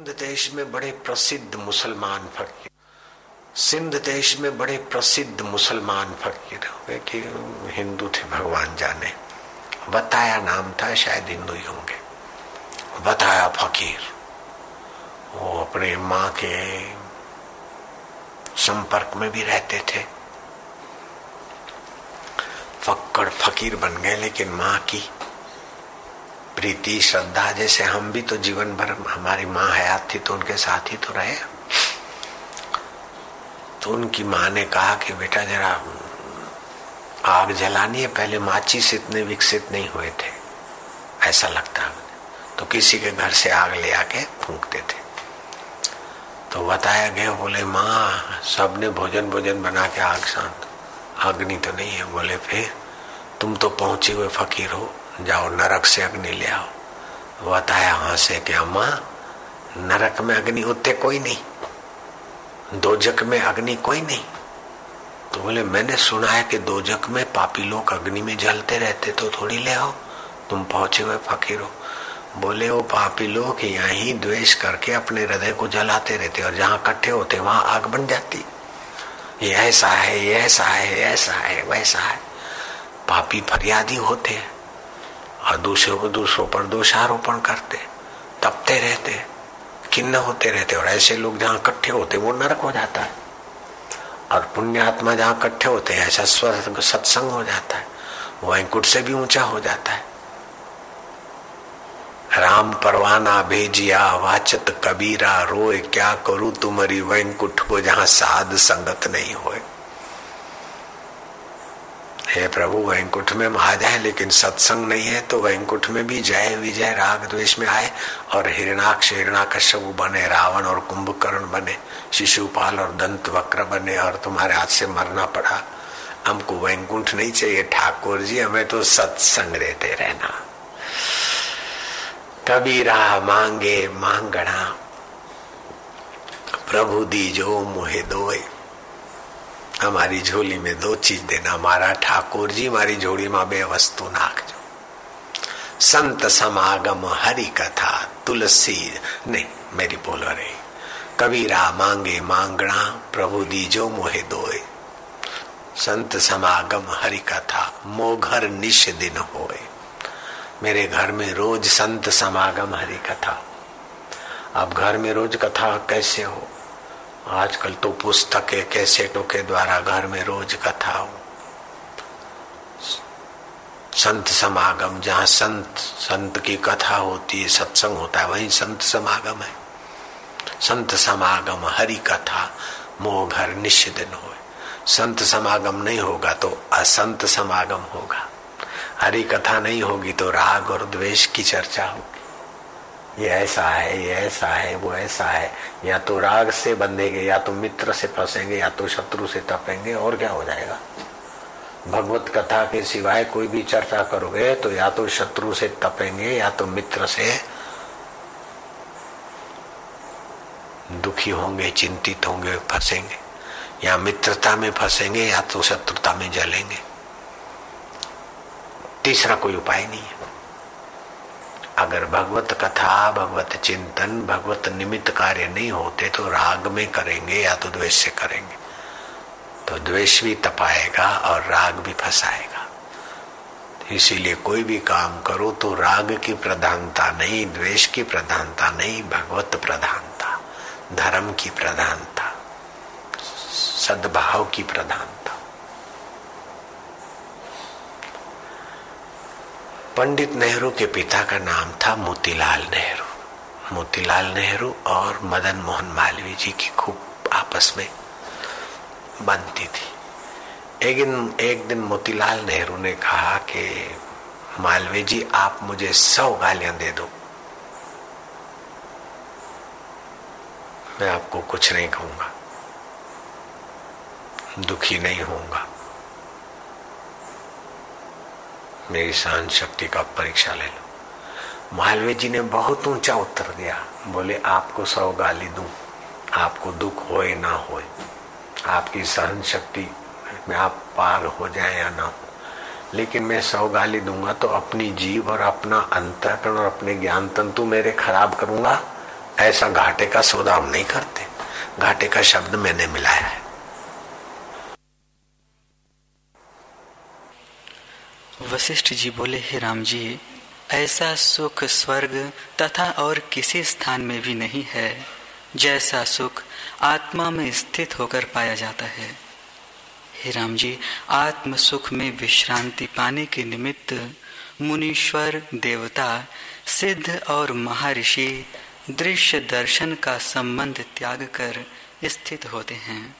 सिंध देश में बड़े प्रसिद्ध मुसलमान फकीर। सिंध देश में बड़े प्रसिद्ध मुसलमान फकीर कि हिंदू थे भगवान जाने। बताया नाम था, शायद हिंदू ही होंगे। बताया फकीर। वो अपने माँ के संपर्क में भी रहते थे। फक्कड़ फकीर बन गए, लेकिन माँ की प्रीति, श्रद्धा, जैसे हम भी तो जीवन भर हमारी माँ हयात थी तो उनके साथ ही तो रहे। तो उनकी माँ ने कहा कि, बेटा, जरा, आग जलानी है, पहले माचिस इतने विकसित नहीं हुए थे। ऐसा लगता है तो किसी के घर से आग ले आके फूंकते थे। तो बताया गया, बोले, माँ, सबने भोजन भोजन बना के आग शांत। अग्नि तो नहीं है। बोले, फिर तुम तो पहुँचे हुए फकीर हो। जाओ, नरक से अग्नि ले आओ। बताया हाँ से कि अम्मा, नरक में अग्नि होते कोई नहीं, दोजक में अग्नि कोई नहीं। तो बोले, मैंने सुना है कि दो दोजक में पापी लोग अग्नि में जलते रहते तो थोड़ी ले आओ, तुम पहुँचे हुए फकीर हो। बोले, वो पापी लोग यही द्वेष करके अपने हृदय को जलाते रहते, और जहाँ इकट्ठे होते, वहाँ आग बन जाती। ये ऐसा है, ये ऐसा है ऐसा है, वैसा है। पापी फरियादी होते हैं। और दूसरों को दूसरों पर दोषारोपण करते, तपते रहते, खिन्न होते रहते और ऐसे लोग जहाँ इकट्ठे होते, वो नरक हो जाता है। और पुण्यात्मा जहाँ इकट्ठे होते हैं, ऐसा स्वर्ग, सत्संग हो जाता है। वैंकुट से भी ऊँचा हो जाता है। राम परवाना भेजिया, वाचत कबीरा, रोए क्या करूँ तुम्हारी वैंकुट को जहाँ साध संगत नहीं होए। हे प्रभु, वैंकुंठ में आ जाए लेकिन सत्संग नहीं है तो वैंकुंठ में भी जय विजय, राग द्वेष में आए, और हिरणाक्ष, हिरणाकश्यप बने, रावण और कुंभकर्ण बने, शिशुपाल और दंत वक्र बने, और तुम्हारे हाथ से मरना पड़ा। हमको वैंकुंठ नहीं चाहिए, ठाकुर जी, हमें तो सत्संग रहते रहना। कबीरा मांगे मांगना प्रभु दी जो मुहे दोए हमारी झोली में दो चीज़ देना मारा ठाकुर जी मारी झोली में बे वस्तु नाखજો संत समागम हरि कथा तुलसी नहीं मेरी बोल रही कबीरा मांगे मांगना प्रभु दीजो मोहे दोए संत समागम हरि कथा मो घर निश दिन होए मेरे घर में रोज संत समागम हरि कथा अब घर में रोज कथा कैसे हो आजकल तो पुस्तकें कैसेटों के द्वारा घर में रोज कथा हो। संत समागम, जहाँ संत संत की कथा होती है, सत्संग होता है, वही संत समागम है। संत समागम हरि कथा, मोह घर निश्चित दिन हो संत समागम नहीं होगा तो असंत समागम होगा। हरि कथा नहीं होगी तो राग और द्वेष की चर्चा होगी। ये ऐसा है ये ऐसा है, वो ऐसा है। या तो राग से बंधेंगे, या तो मित्र से फंसेंगे, या तो शत्रु से तपेंगे, और क्या हो जाएगा? भगवत कथा के सिवाय कोई भी चर्चा करोगे तो या तो शत्रु से तपेंगे, या तो मित्र से दुखी होंगे, चिंतित होंगे, फंसेंगे। या मित्रता में फंसेंगे, या तो शत्रुता में जलेंगे। तीसरा कोई उपाय नहीं है। अगर भगवत कथा, भगवत चिंतन, भगवत निमित्त कार्य नहीं होते तो राग में करेंगे या तो द्वेष से करेंगे। तो द्वेष भी तपाएगा और राग भी फंसाएगा। इसीलिए कोई भी काम करो तो राग की प्रधानता नहीं, द्वेष की प्रधानता नहीं, भगवत प्रधानता, धर्म की प्रधानता, सद्भाव की प्रधानता। पंडित नेहरू के पिता का नाम था मोतीलाल नेहरू। मोतीलाल नेहरू और मदन मोहन मालवीय जी की खूब आपस में बनती थी। एक दिन एक दिन मोतीलाल नेहरू ने कहा कि, मालवीय जी, आप मुझे सौ गालियाँ दे दो। मैं आपको कुछ नहीं कहूँगा। दुखी नहीं होऊँगा। मेरी सहन शक्ति का परीक्षा ले लो। मालवीय जी ने बहुत ऊँचा उत्तर दिया। बोले, आपको सौ गाली दू, आपको दुख होए ना होए, आपकी सहन शक्ति में आप पार हो जाए या ना हो। लेकिन मैं सौ गाली दूँगा तो अपनी जीव और अपना अंतकरण और अपने ज्ञान तंतु मेरे खराब करूँगा? ऐसा घाटे का सौदा हम नहीं करते। घाटे का शब्द मैंने मिलाया है। वशिष्ठ जी बोले, हे राम जी, ऐसा सुख स्वर्ग तथा और किसी स्थान में भी नहीं है, जैसा सुख आत्मा में स्थित होकर पाया जाता है। हे राम जी, आत्म सुख में विश्रांति पाने के निमित्त मुनीश्वर, देवता, सिद्ध और महर्षि दृश्य दर्शन का संबंध त्याग कर स्थित होते हैं।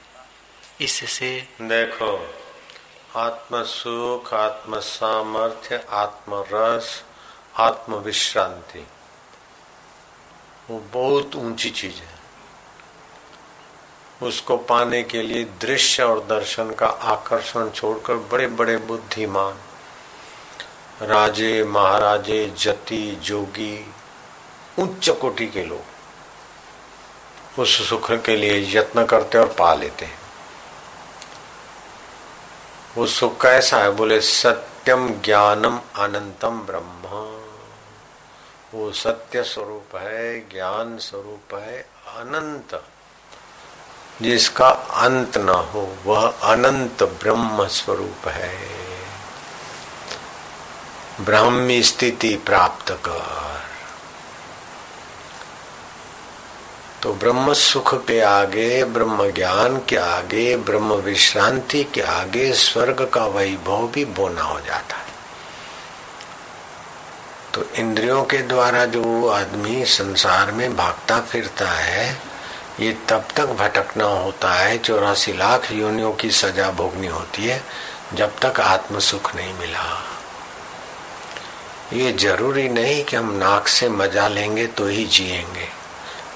इससे देखो आत्म सुख आत्म सामर्थ्य आत्म रस आत्म विश्रांति वो बहुत ऊँची चीज़ है। उसको पाने के लिए दृश्य और दर्शन का आकर्षण छोड़कर बड़े बड़े बुद्धिमान, राजे, महाराजे, जति, जोगी, उच्च कोटि के लोग उस सुख के लिए यत्न करते और पा लेते हैं। वो सुख कैसा है, बोले सत्यम ज्ञानम अनंतम ब्रह्म। वो सत्य स्वरूप है, ज्ञान स्वरूप है, अनंत। जिसका अंत न हो, वह अनंत ब्रह्म स्वरूप है। ब्राह्मी स्थिति प्राप्त कर। तो ब्रह्म सुख के आगे, ब्रह्म ज्ञान के आगे, ब्रह्म विश्रांति के आगे स्वर्ग का वैभव भी बोना हो जाता है। तो इंद्रियों के द्वारा जो आदमी संसार में भागता फिरता है, ये तब तक भटकना होता है, चौरासी लाख योनियों की सजा भोगनी होती है, जब तक आत्म सुख नहीं मिला। ये ज़रूरी नहीं कि हम नाक से मज़ा लेंगे तो ही जिएँगे।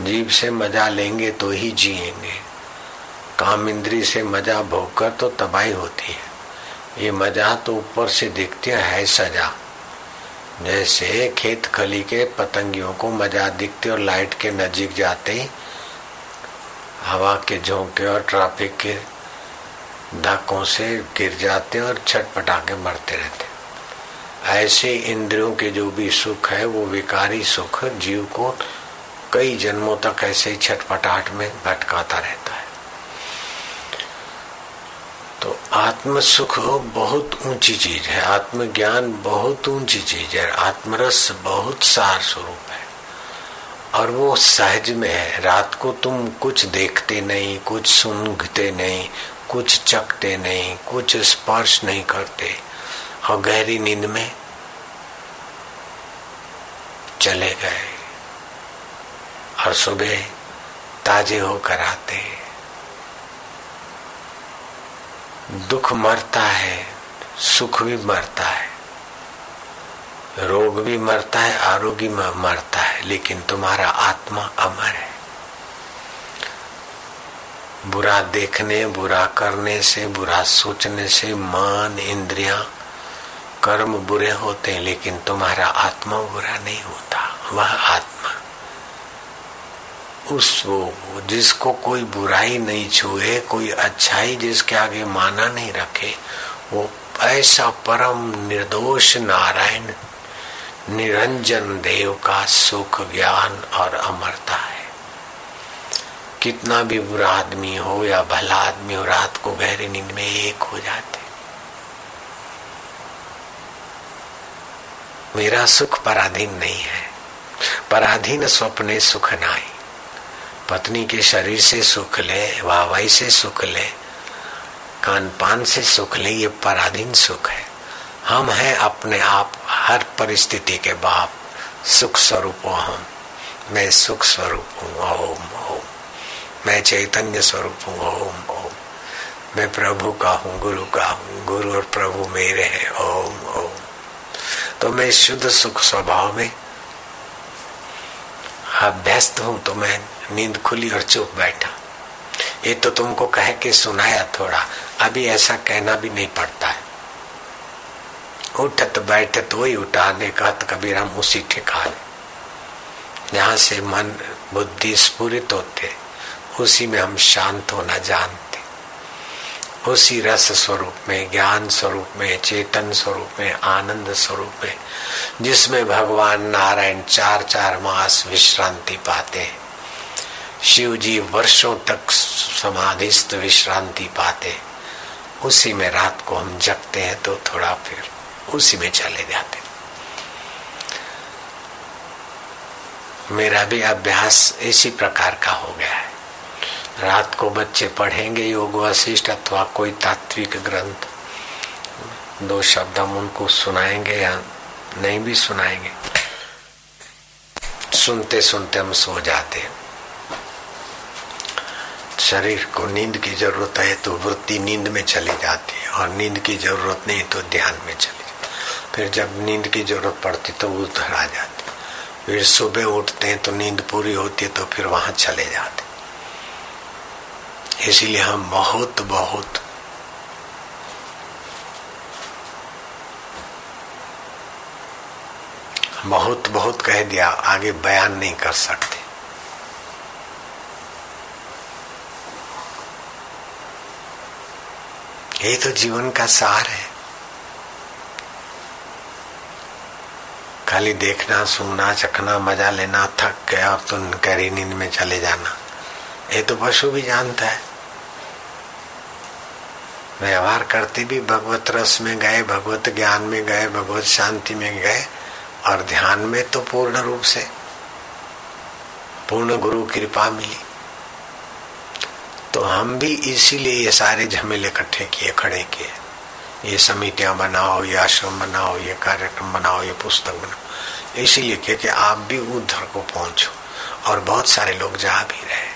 जीव से मज़ा लेंगे तो ही जिएँगे। काम इंद्री से मज़ा भोगकर तो तबाही होती है। ये मज़ा तो ऊपर से दिखती है सजा। जैसे खेत खली के पतंगियों को मज़ा दिखती और लाइट के नजीक जाते ही हवा के झोंके और ट्रैफ़िक के धक्कों से गिर जाते और छटपटा के मरते रहते। ऐसे इंद्रियों के जो भी सुख है, वो विकारी सुख जीव को कई जन्मों तक ऐसे ही छटपटाहट में भटकाता रहता है। तो आत्म सुख बहुत ऊँची चीज़ है, आत्मज्ञान बहुत ऊँची चीज़ है, आत्मरस बहुत सार स्वरूप है। और वो सहज में है, रात को तुम कुछ देखते नहीं, कुछ सुनते नहीं, कुछ चकते नहीं, कुछ स्पर्श नहीं करते, और गहरी नींद में चले गए। और सुबह ताजे होकर आते दुख मरता है, सुख भी मरता है, रोग भी मरता है, आरोग्य मरता है, लेकिन तुम्हारा आत्मा अमर है। बुरा देखने, बुरा करने से, बुरा सोचने से मन, इंद्रिया, कर्म बुरे होते हैं, लेकिन तुम्हारा आत्मा बुरा नहीं होता। वह आत्मा उस जिसको कोई बुराई नहीं छुए, कोई अच्छाई जिसके आगे माना नहीं रखे, वो ऐसा परम निर्दोष नारायण, निरंजन देव का सुख, ज्ञान और अमरता है। कितना भी बुरा आदमी हो या भला आदमी हो, रात को गहरी नींद में एक हो जाते। मेरा सुख पराधीन नहीं है। पराधीन स्वप्ने सुख नाई पत्नी के शरीर से सुख ले वाहवाई से सुख ले कान पान से सुख ले, ये पराधीन सुख है। हम हैं अपने आप, हर परिस्थिति के बाप, सुख स्वरूप हम। मैं सुख स्वरूप हूँ, ओम ओम। मैं चैतन्य स्वरूप हूँ, ओम ओम। मैं प्रभु का हूँ, गुरु का हूँ, गुरु और प्रभु मेरे हैं, ओम ओम। तो मैं शुद्ध सुख स्वभाव में अभ्यस्त हूँ तो मैं नींद खुली और चुप बैठा। ये तो तुमको कह के सुनाया थोड़ा। अभी ऐसा कहना भी नहीं पड़ता है। उठत बैठत वही उठाने का कबीर हम उसी ठिकाने। जहाँ से मन बुद्धि स्फुरित होते, उसी में हम शांत होना जानते। उसी रस स्वरूप में, ज्ञान स्वरूप में, चेतन स्वरूप में, आनंद स्वरूप में, जिसमें भगवान नारायण चार चार मास विश्रांति पाते हैं। शिव जी वर्षों तक समाधिस्थ विश्रांति पाते। उसी में रात को हम जगते हैं तो थोड़ा फिर उसी में चले जाते। मेरा भी अभ्यास इसी प्रकार का हो गया है। रात को बच्चे पढ़ेंगे योग वशिष्ठ अथवा कोई तात्विक ग्रंथ। दो शब्द हम उनको सुनाएँगे या नहीं भी सुनाएँगे। सुनते सुनते हम सो जाते शरीर को नींद की ज़रूरत है तो वृत्ति नींद में चली जाती है और नींद की ज़रूरत नहीं तो ध्यान में चली जाती फिर जब नींद की ज़रूरत पड़ती तो उधर आ जाती फिर सुबह उठते हैं तो नींद पूरी होती है तो फिर वहाँ चले जाते इसीलिए हम बहुत बहुत बहुत बहुत कह दिया, आगे बयान नहीं कर सकते। ये तो जीवन का सार है। खाली देखना, सुनना, चखना, मज़ा लेना, थक गया और तो गहरी नींद में चले जाना। ये तो पशु भी जानता है। व्यवहार करते भी भगवत रस में गए, भगवत ज्ञान में गए, भगवत शांति में गए, और ध्यान में तो पूर्ण रूप से, पूर्ण गुरु कृपा मिली। तो हम भी इसीलिए ये सारे झमेले इकट्ठे किए, खड़े किए। ये समितियाँ बनाओ, ये आश्रम बनाओ, ये कार्यक्रम बनाओ, ये पुस्तक बनाओ। इसीलिए कि आप भी उधर को पहुंचो और बहुत सारे लोग जा भी रहे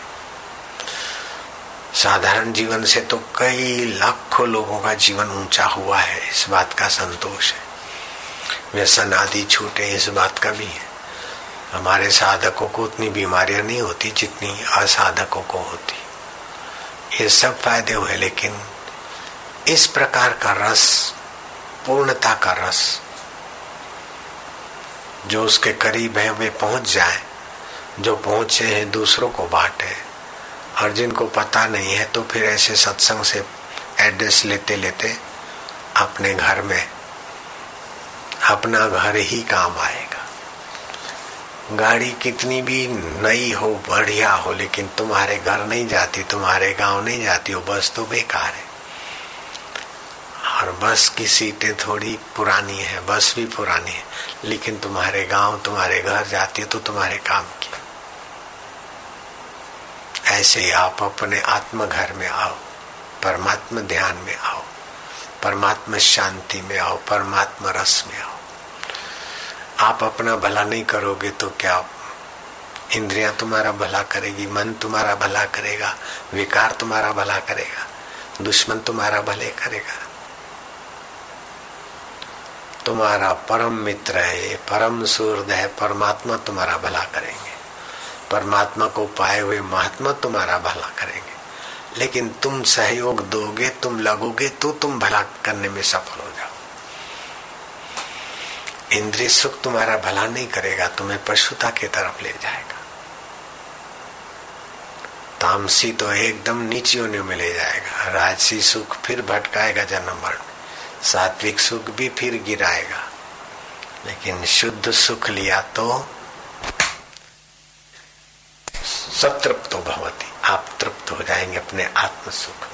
साधारण जीवन से तो कई लाखों लोगों का जीवन ऊँचा हुआ है, इस बात का संतोष है। व्यसन आदि छूटे, इस बात का भी है। हमारे साधकों को उतनी बीमारियाँ नहीं होती जितनी असाधकों को होती। ये सब फ़ायदे हुए, लेकिन इस प्रकार का रस, पूर्णता का रस, जो उसके करीब है, वे पहुँच जाए, जो पहुँचे हैं, दूसरों को बांटे। और जिनको पता नहीं है तो फिर ऐसे सत्संग से एड्रेस लेते लेते अपने घर में अपना घर ही काम आएगा। गाड़ी कितनी भी नई हो, बढ़िया हो, लेकिन तुम्हारे घर नहीं जाती, तुम्हारे गाँव नहीं जाती हो बस तो बेकार है। और बस की सीटें थोड़ी पुरानी है, बस भी पुरानी है, लेकिन तुम्हारे गाँव, तुम्हारे घर जाती है तो तुम्हारे काम की ऐसे ही आप अपने आत्म घर में आओ, परमात्मा ध्यान में आओ, परमात्मा शांति में आओ, परमात्मा रस में आओ। आप अपना भला नहीं करोगे तो क्या? इंद्रियाँ तुम्हारा भला करेगी, मन तुम्हारा भला करेगा, विकार तुम्हारा भला करेगा, दुश्मन तुम्हारा भले करेगा। तुम्हारा परम मित्र है, परम सूर्य है, परमात्मा तुम्हारा भला करेंगे। परमात्मा को पाए हुए महात्मा तुम्हारा भला करेंगे। लेकिन तुम सहयोग दोगे, तुम लगोगे तो तुम भला करने में सफल हो इंद्रिय सुख तुम्हारा भला नहीं करेगा, तुम्हें पशुता की तरफ़ ले जाएगा। तामसी तो एकदम नीचियों में ले जाएगा। राजसी सुख फिर भटकाएगा जन्म मरण सात्विक सुख भी फिर गिराएगा। लेकिन शुद्ध सुख लिया तो सतृप्त भवती। आप तृप्त हो जाएँगे अपने आत्म सुख